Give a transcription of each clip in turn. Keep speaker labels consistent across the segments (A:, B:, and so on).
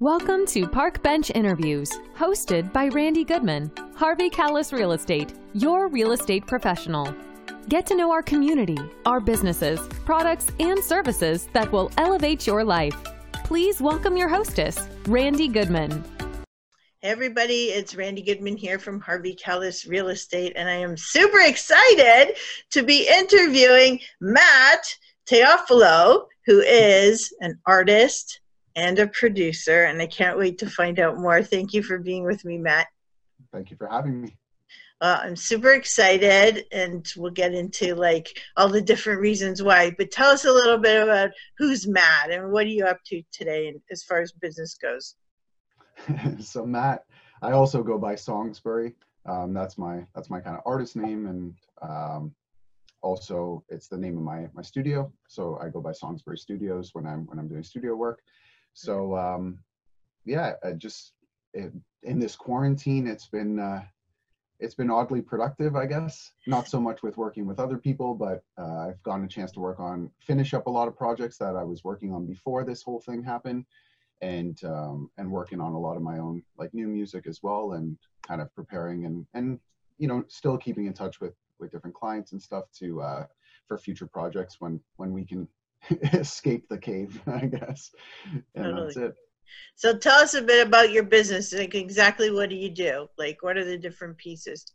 A: Welcome to Park Bench Interviews, hosted by Randy Goodman, Harvey Kalles Real Estate, your real estate professional. Get to know our community, our businesses, products, and services that will elevate your life. Please welcome your hostess, Randy Goodman.
B: Hey everybody, it's Randy Goodman here from Harvey Kalles Real Estate, and I am super excited to be interviewing Matt Teofilo, who is an artist, and a producer, and I can't wait to find out more. Thank you for being with me, Matt.
C: Thank you for having me.
B: Uh, I'm super excited, and we'll get into like all the different reasons why. But tell us a little bit about who's Matt and what are you up to today, as far as business goes.
C: so Matt, I also go by Songsbury. Um, that's my that's my kind of artist name, and um, also it's the name of my my studio. So I go by Songsbury Studios when I'm when I'm doing studio work. So um, yeah, I just it, in this quarantine, it's been uh, it's been oddly productive, I guess. Not so much with working with other people, but uh, I've gotten a chance to work on finish up a lot of projects that I was working on before this whole thing happened, and um, and working on a lot of my own like new music as well, and kind of preparing and and you know still keeping in touch with with different clients and stuff to uh, for future projects when when we can escape the cave, I guess. And totally. that's it.
B: So tell us a bit about your business. Like exactly what do you do? Like what are the different pieces?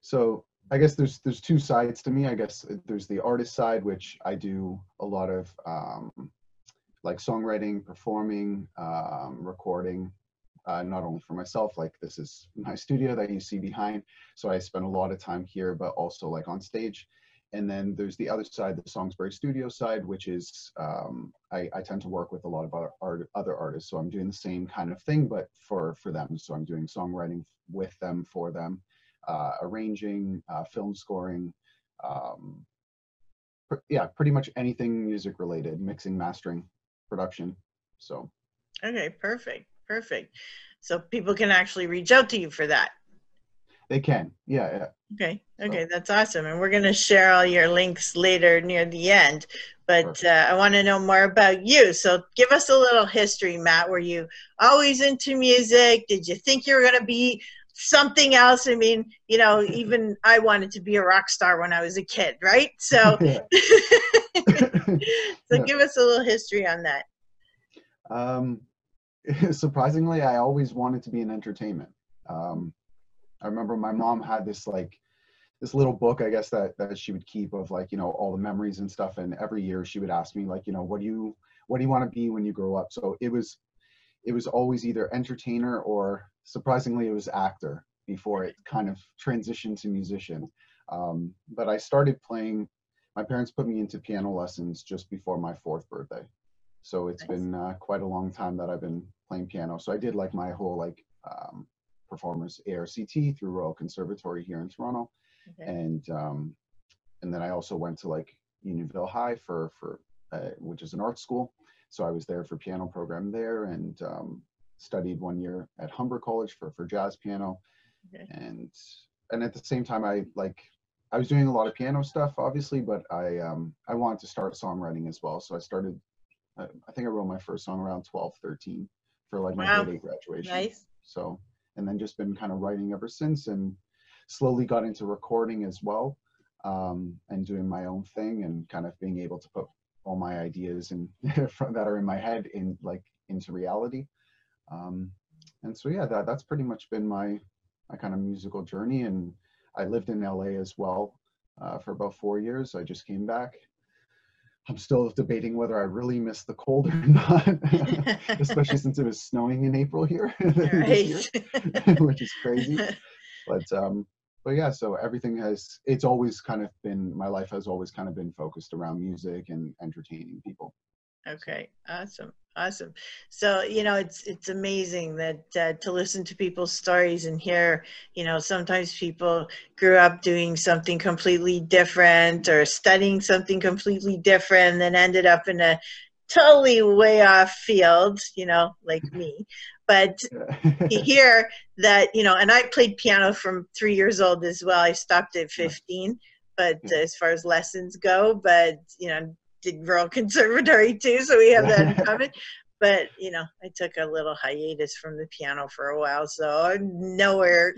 C: So I guess there's there's two sides to me. I guess there's the artist side, which I do a lot of um, like songwriting, performing, um, recording, uh, not only for myself, like this is my studio that you see behind. So I spend a lot of time here, but also like on stage. And then there's the other side, the Songsbury Studio side, which is um, I, I, tend to work with a lot of other, art, other artists. So I'm doing the same kind of thing, but for, for them. So I'm doing songwriting with them, for them, uh, arranging, uh, film scoring, um, pr yeah, pretty much anything music related, mixing, mastering, production. So.
B: Okay, perfect, perfect. So people can actually reach out to you for that.
C: They can, yeah, yeah.
B: Okay, okay, so. that's awesome. And we're going to share all your links later near the end. But uh, I want to know more about you. So give us a little history, Matt. Were you always into music? Did you think you were going to be something else? I mean, you know, even I wanted to be a rock star when I was a kid, right? So, so yeah. give us a little history on that.
C: Um, surprisingly, I always wanted to be in entertainment. Um, I remember my mom had this like this little book, I guess that that she would keep of like you know all the memories and stuff. And every year she would ask me like you know what do you what do you want to be when you grow up? So it was it was always either entertainer or surprisingly it was actor before it kind of transitioned to musician. Um, but I started playing. My parents put me into piano lessons just before my fourth birthday, so it's nice. been uh, quite a long time that I've been playing piano. So I did like my whole like um, performers ARCT through Royal Conservatory here in Toronto, okay. and um, and then I also went to like Unionville High for for uh, which is an art school. So I was there for piano program there and um, studied one year at Humber College for for jazz piano, okay. and and at the same time I like I was doing a lot of piano stuff obviously, but I um, I wanted to start songwriting as well. So I started. Uh, I think I wrote my first song around 12, 13 for like my wow. grade eight graduation. Nice. So and then just been kind of writing ever since and slowly got into recording as well um, and doing my own thing and kind of being able to put all my ideas and that are in my head in like into reality. Um, and so yeah that, that's pretty much been my my kind of musical journey and i lived in la as well uh, for about four years. I just came back I'm still debating whether I really miss the cold or not, especially since it was snowing in April here, year, which is crazy. But um, but yeah, so everything has it's always kind of been my life has always kind of been focused around music and entertaining people.
B: Okay, awesome, awesome. So you know, it's it's amazing that uh, to listen to people's stories and hear, you know, sometimes people grew up doing something completely different or studying something completely different, and then ended up in a totally way off field, you know, like me. But to hear that, you know, and I played piano from three years old as well. I stopped at 15 but as far as lessons go but you know did Royal Conservatory too, so we have that in common. but you know, I took a little hiatus from the piano for a while, so nowhere,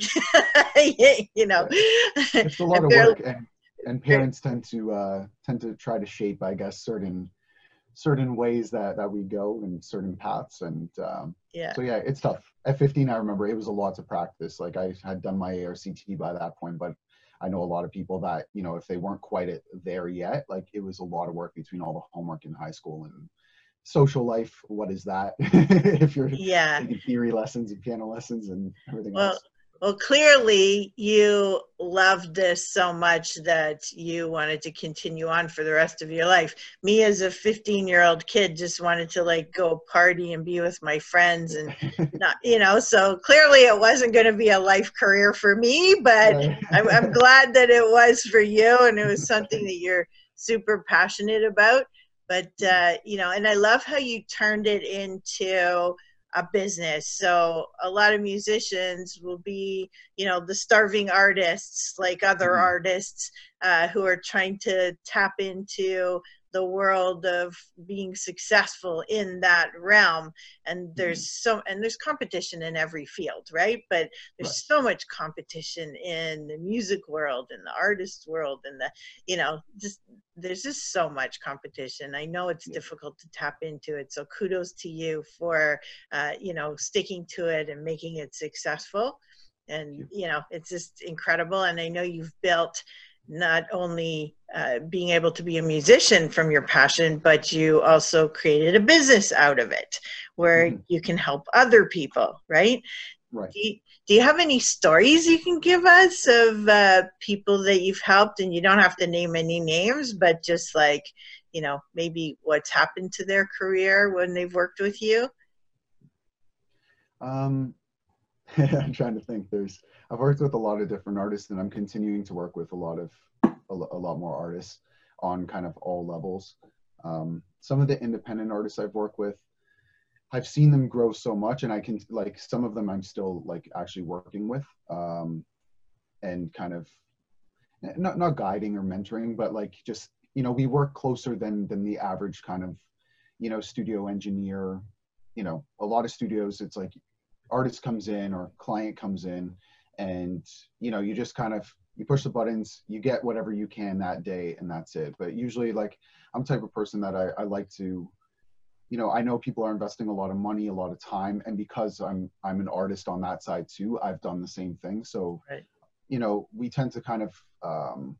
B: you know.
C: It's a lot of work, and, and parents tend to uh, tend to try to shape, I guess, certain certain ways that that we go and certain paths, and um,
B: yeah.
C: So yeah, it's tough. At 15, I remember it was a lot to practice. Like I had done my ARCT by that point, but I know a lot of people that you know if they weren't quite at there yet, like it was a lot of work between all the homework in high school and social life. What is that? if you're
B: yeah
C: taking theory lessons and piano lessons and everything
B: well,
C: else.
B: Well, clearly you loved this so much that you wanted to continue on for the rest of your life. Me as a 15 year old kid just wanted to like go party and be with my friends and not, you know, so clearly it wasn't going to be a life career for me, but I'm, I'm glad that it was for you and it was something that you're super passionate about. But, uh, you know, and I love how you turned it into, a business. So a lot of musicians will be, you know, the starving artists like other mm-hmm. artists uh, who are trying to tap into the world of being successful in that realm. And mm-hmm. there's so and there's competition in every field right? But there's right. so much competition in the music world in the artist world and the you know just there's just so much competition. I know it's yeah. difficult to tap into it. So kudos to you for uh, you know sticking to it and making it successful. And you know it's just incredible. And i know you've built not only uh, being able to be a musician from your passion, but you also created a business out of it where mm-hmm. you can help other people, right?
C: Right.
B: Do you, do you, have any stories you can give us of uh, people that you've helped? And you don't have to name any names, but just like, you know, maybe what's happened to their career when they've worked with you?
C: Um, I'm trying to think. There's I've worked with a lot of different artists, and I'm continuing to work with a lot of a, a lot more artists on kind of all levels. Um, some of the independent artists I've worked with, I've seen them grow so much, and I can like some of them I'm still like actually working with, um, and kind of not not guiding or mentoring, but like just you know we work closer than than the average kind of you know studio engineer. You know, a lot of studios, it's like artist comes in or client comes in and you know you just kind of you push the buttons you get whatever you can that day and that's it but usually like i'm the type of person that i, I like to you know i know people are investing a lot of money a lot of time and because i'm i'm an artist on that side too i've done the same thing so
B: right.
C: you know we tend to kind of um,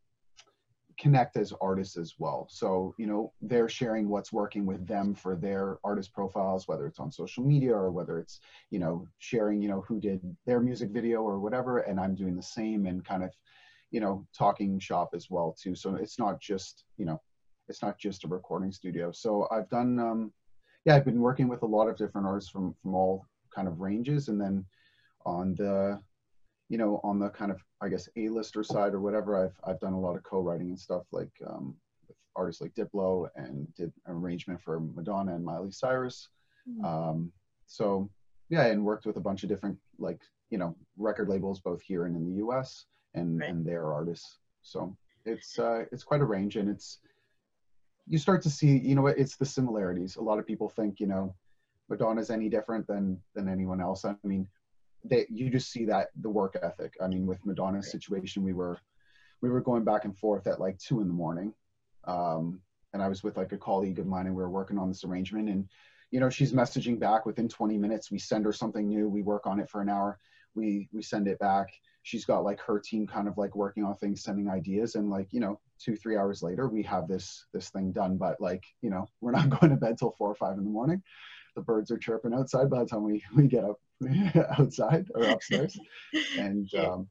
C: connect as artists as well. So, you know, they're sharing what's working with them for their artist profiles, whether it's on social media or whether it's, you know, sharing, you know, who did their music video or whatever. And I'm doing the same and kind of, you know, talking shop as well too. So it's not just, you know, it's not just a recording studio. So I've done, um, yeah, I've been working with a lot of different artists from, from all kind of ranges. And then on the, you know, on the kind of I guess A-lister side or whatever, I've I've done a lot of co-writing and stuff like um, with artists like Diplo and did an arrangement for Madonna and Miley Cyrus. Mm-hmm. Um, so yeah, and worked with a bunch of different like you know record labels both here and in the U.S. and right. and their artists. So it's uh, it's quite a range, and it's you start to see you know what it's the similarities. A lot of people think you know Madonna's any different than than anyone else. I mean, that you just see that the work ethic. I mean, with Madonna's situation, we were we were going back and forth at like two in the morning, um, and I was with like a colleague of mine, and we were working on this arrangement. And you know, she's messaging back within 20 minutes. We send her something new. We work on it for an hour. We we send it back. She's got like her team kind of like working on things, sending ideas, and like you know, two three hours later, we have this this thing done. But like you know, we're not going to bed till four or five in the morning the birds are chirping outside by the time we, we get up outside or upstairs. And um,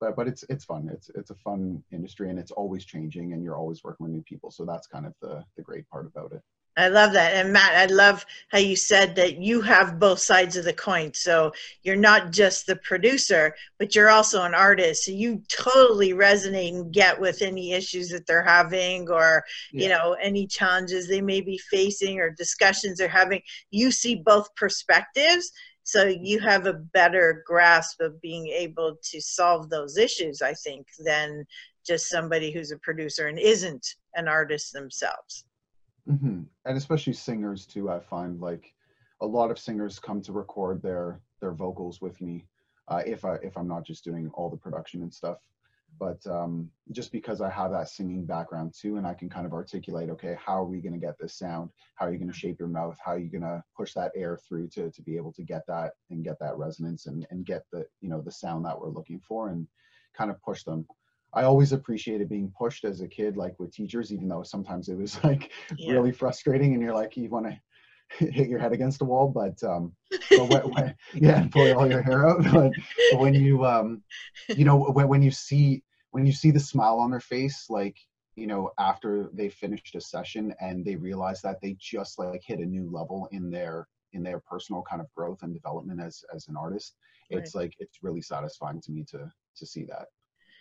C: but but it's it's fun. It's it's a fun industry and it's always changing and you're always working with new people. So that's kind of the the great part about it.
B: I love that. And Matt, I love how you said that you have both sides of the coin. So you're not just the producer, but you're also an artist. So you totally resonate and get with any issues that they're having or, yeah. you know, any challenges they may be facing or discussions they're having. You see both perspectives. So you have a better grasp of being able to solve those issues, I think, than just somebody who's a producer and isn't an artist themselves.
C: Mm-hmm. And especially singers too, I find like a lot of singers come to record their their vocals with me uh, if I if I'm not just doing all the production and stuff. But um, just because I have that singing background too, and I can kind of articulate, okay, how are we going to get this sound? How are you going to shape your mouth? How are you going to push that air through to to be able to get that and get that resonance and and get the you know the sound that we're looking for and kind of push them. I always appreciated being pushed as a kid, like with teachers, even though sometimes it was like yeah. really frustrating, and you're like you want to hit your head against a wall, but um, but when, when, yeah, pull all your hair out. But, but when you um, you know, when when you see when you see the smile on their face, like you know, after they finished a session and they realize that they just like hit a new level in their in their personal kind of growth and development as as an artist, it's right. like it's really satisfying to me to to see that.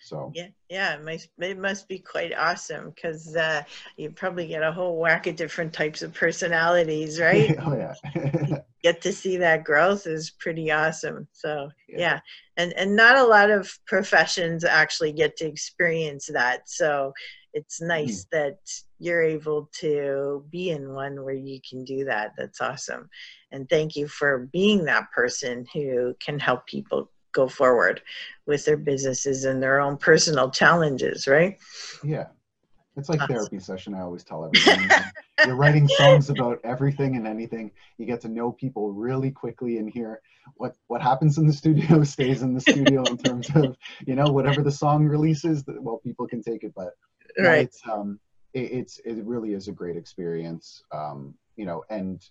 C: So
B: yeah, yeah, it must it must be quite awesome because uh, you probably get a whole whack of different types of personalities, right?
C: oh yeah.
B: get to see that growth is pretty awesome. So yeah. yeah, and and not a lot of professions actually get to experience that. So it's mm-hmm. nice mm. that you're able to be in one where you can do that. That's awesome. And thank you for being that person who can help people go forward with their businesses and their own personal challenges, right?
C: Yeah. It's like therapy session. I always tell everyone. You're writing songs about everything and anything. You get to know people really quickly and hear what what happens in the studio stays in the studio in terms of you know whatever the song releases. Well, people can take it, but
B: right.
C: it's um it, it's it really is a great experience. Um, you know, and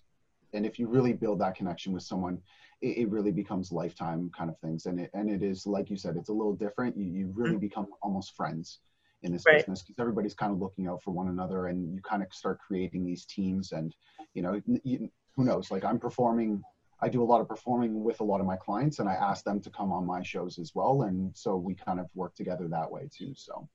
C: and if you really build that connection with someone, it, it, really becomes lifetime kind of things. And it, and it is, like you said, it's a little different. You, you really mm-hmm. become almost friends in this right. business because everybody's kind of looking out for one another and you kind of start creating these teams and, you know, you, who knows, like I'm performing I do a lot of performing with a lot of my clients and I ask them to come on my shows as well. And so we kind of work together that way too. So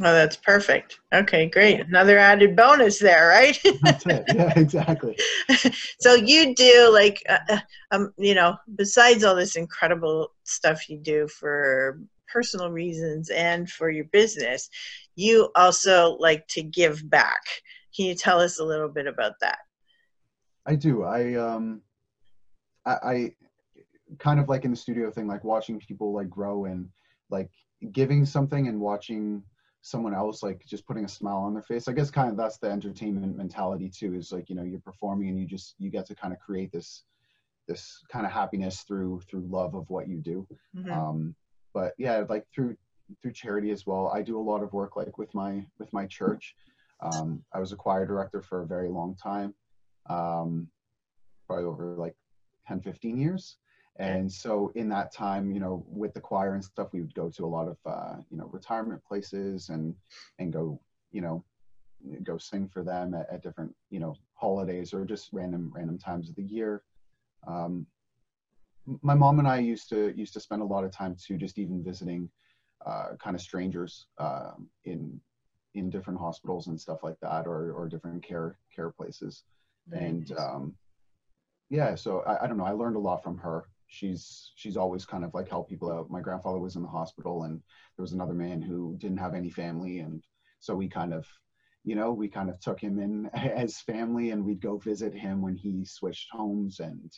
B: Oh, that's perfect. Okay, great. Another added bonus there, right?
C: that's it. Yeah, exactly.
B: so you do like, uh, uh, um, you know, besides all this incredible stuff you do for personal reasons and for your business, you also like to give back. Can you tell us a little bit about that?
C: I do. I um, I, I kind of like in the studio thing, like watching people like grow and like giving something and watching someone else like just putting a smile on their face i guess kind of that's the entertainment mentality too is like you know you're performing and you just you get to kind of create this this kind of happiness through through love of what you do mm-hmm. um but yeah like through through charity as well i do a lot of work like with my with my church. Um i was a choir director for a very long time um probably over like 10 15 years. And so in that time you know with the choir and stuff we would go to a lot of uh, you know retirement places and and go you know go sing for them at, at different you know holidays or just random random times of the year. Um, my mom and i used to used to spend a lot of time too just even visiting uh, kind of strangers uh, in in different hospitals and stuff like that or or different care care places. And um, yeah so I, I don't know i learned a lot from her. She's she's always kind of like helped people out. My grandfather was in the hospital, and there was another man who didn't have any family, and so we kind of, you know, we kind of took him in as family, and we'd go visit him when he switched homes, and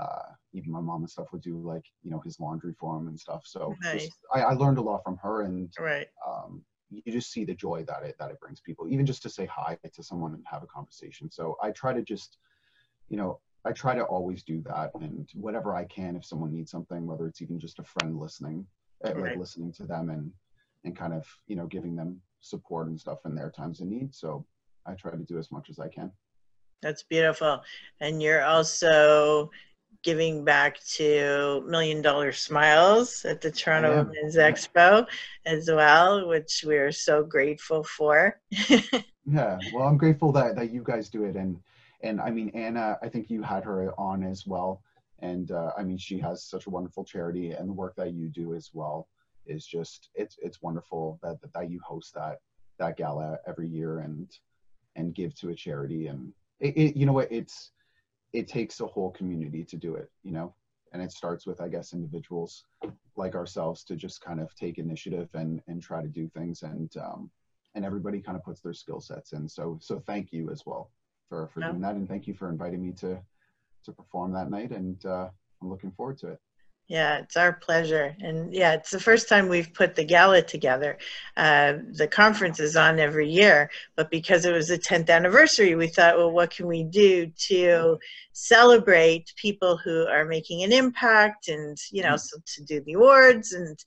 C: uh, even my mom and stuff would do like you know his laundry for him and stuff. So nice. just, I, I, learned a lot from her, and
B: right.
C: Um, you just see the joy that it that it brings people, even just to say hi to someone and have a conversation. So I try to just, you know, I try to always do that, and whatever I can, if someone needs something, whether it's even just a friend listening, eh, right. like listening to them and and kind of you know giving them support and stuff in their times of need. So I try to do as much as I can.
B: That's beautiful, and you're also giving back to Million Dollar Smiles at the Toronto Women's Expo as well, which we're so grateful for.
C: yeah, well, I'm grateful that that you guys do it. And and I mean Anna, I think you had her on as well, and uh, I mean she has such a wonderful charity, and the work that you do as well is just it's it's wonderful that that, that you host that that gala every year and and give to a charity, and it, it you know what? It's it takes a whole community to do it, you know, and it starts with I guess individuals like ourselves to just kind of take initiative and and try to do things and um, and everybody kind of puts their skill sets in. So so thank you as well for for doing that, and thank you for inviting me to to perform that night, and uh, I'm looking forward to it.
B: Yeah, it's our pleasure. And yeah, it's the first time we've put the gala together. Uh, the conference is on every year, but because it was the 10th anniversary, we thought, well, what can we do to celebrate people who are making an impact and, you know, so to do the awards and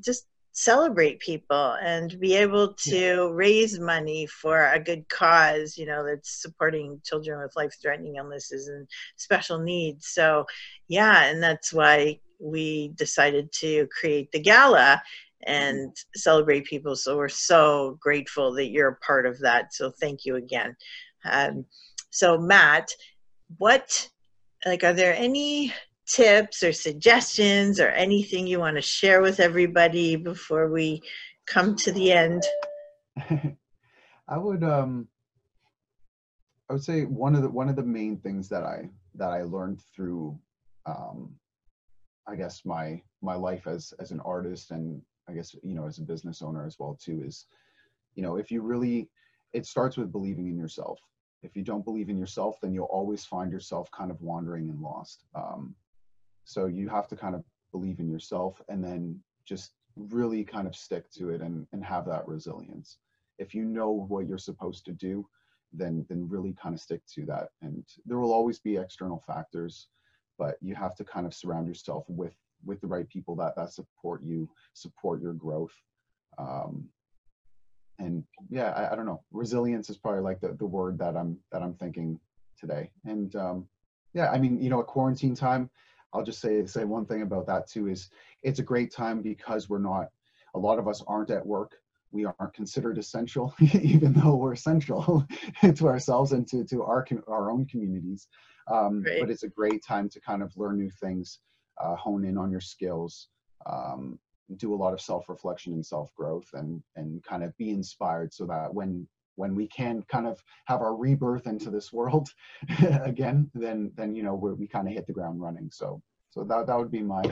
B: just celebrate people and be able to raise money for a good cause you know that's supporting children with life threatening illnesses and special needs so yeah and that's why we decided to create the gala and celebrate people. So we're so grateful that you're a part of that. So thank you again. Um, so matt what like are there any tips or suggestions or anything you want to share with everybody before we come to the end?
C: I would um I would say one of the one of the main things that I that I learned through um I guess my my life as as an artist and I guess you know as a business owner as well too is you know if you really it starts with believing in yourself if you don't believe in yourself then you'll always find yourself kind of wandering and lost um, so you have to kind of believe in yourself and then just really kind of stick to it and, and have that resilience. If you know what you're supposed to do, then then really kind of stick to that. And there will always be external factors, but you have to kind of surround yourself with with the right people that that support you, support your growth. Um, and yeah, I, I don't know. Resilience is probably like the, the word that I'm that I'm thinking today. And um, yeah, I mean, you know, at quarantine time, I'll just say say one thing about that too is it's a great time because we're not a lot of us aren't at work. We aren't considered essential, even though we're essential to ourselves and to, to our our own communities. Um, But it's a great time to kind of learn new things, uh, hone in on your skills, um, do a lot of self reflection and self growth, and and kind of be inspired so that when when we can kind of have our rebirth into this world again, then then you know we kind of hit the ground running. So so that that would be my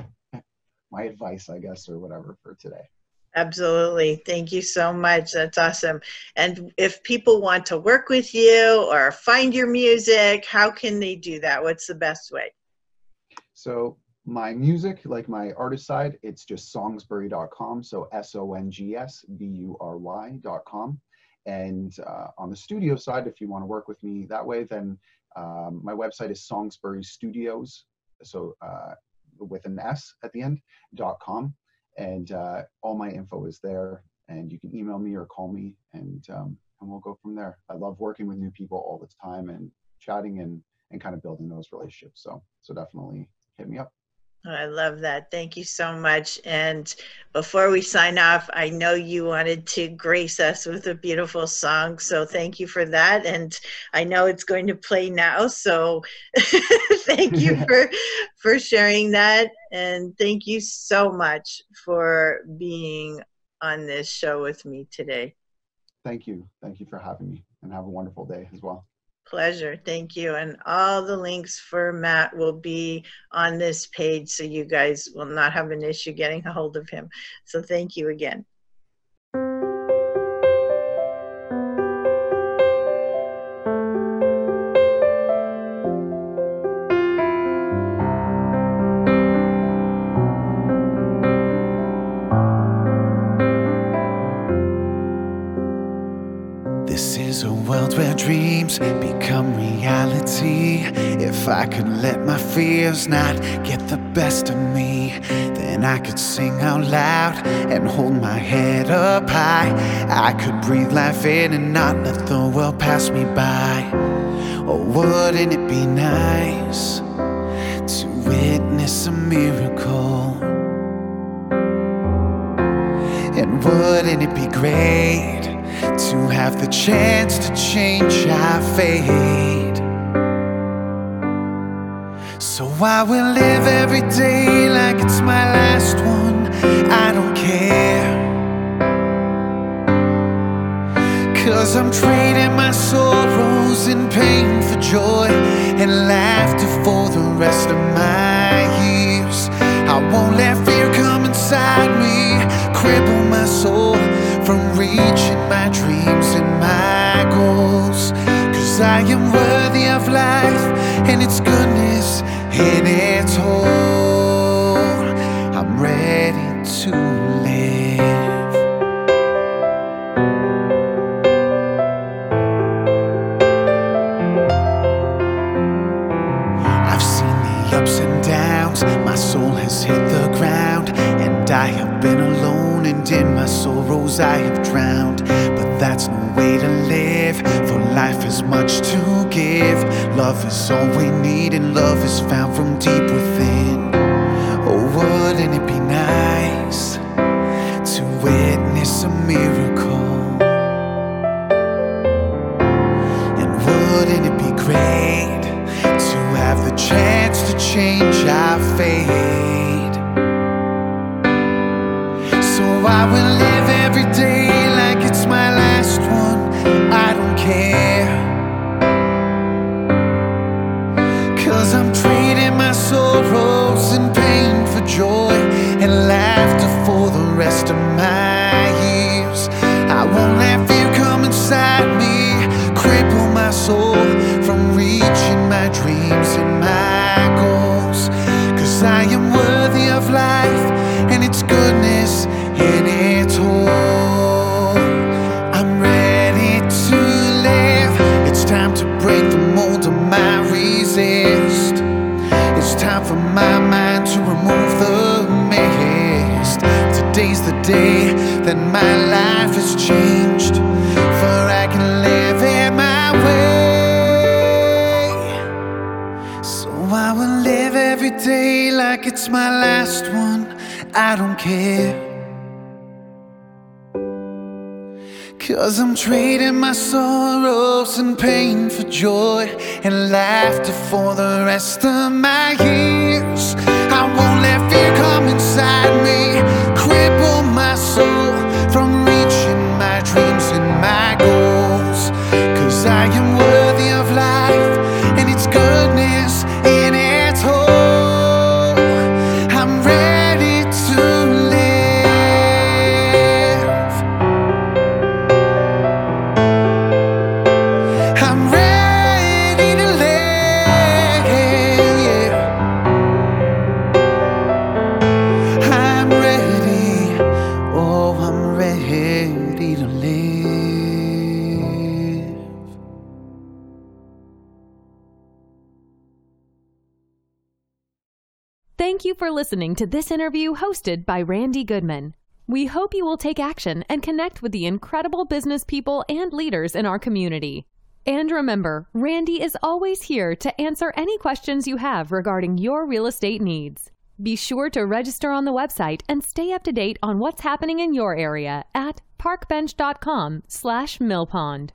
C: my advice, I guess, or whatever for today.
B: Absolutely. Thank you so much. That's awesome. And if people want to work with you or find your music, how can they do that? What's the best way?
C: So my music, like my artist side, it's just songsbury.com. So S O N G S B U R Y.com. And uh, on the studio side, if you want to work with me that way, then um, my website is Songsbury Studios, so uh, with an S at the end, dot com. And uh, all my info is there. And you can email me or call me, and um, and we'll go from there. I love working with new people all the time and chatting and and kind of building those relationships. So so definitely hit me up.
B: Oh, I love that. Thank you so much. And before we sign off, I know you wanted to grace us with a beautiful song. So thank you for that. And I know it's going to play now. So thank you for for sharing that. And thank you so much for being on this show with me today.
C: Thank you. Thank you for having me and have a wonderful day as well.
B: Pleasure. Thank you. And all the links for Matt will be on this page so you guys will not have an issue getting a hold of him. So thank you again.
D: dreams If I could let my fears not get the best of me, then I could sing out loud and hold my head up high. I could breathe life in and not let the world pass me by. Or wouldn't it be nice to witness a miracle? And wouldn't it be great? to have the chance to change our fate. I will live every day like it's my last one. I don't care. Cause I'm trading my sorrows and pain for joy and laughter for the rest of my years. I won't let fear come inside me, cripple my soul from reaching my dreams and my goals. Cause I am worthy of life and its goodness in its whole. I'm ready to live. I've seen the ups and downs, my soul has hit the ground, and I have been alone, and in my sorrows I have drowned. But that's no way to live, for life is much to give. Love is all we need, and love is found from deep within. Oh, wouldn't it be nice to witness a miracle? And wouldn't it be great to have the chance to change our fate? So I will live every Oh, I will live every day like it's my last one. I don't care. Cause I'm trading my sorrows and pain for joy and laughter for the rest of my years. I won't let fear come inside me,
A: for listening to this interview hosted by Randy Goodman. We hope you will take action and connect with the incredible business people and leaders in our community. And remember, Randy is always here to answer any questions you have regarding your real estate needs. Be sure to register on the website and stay up to date on what's happening in your area at parkbench.com slash millpond.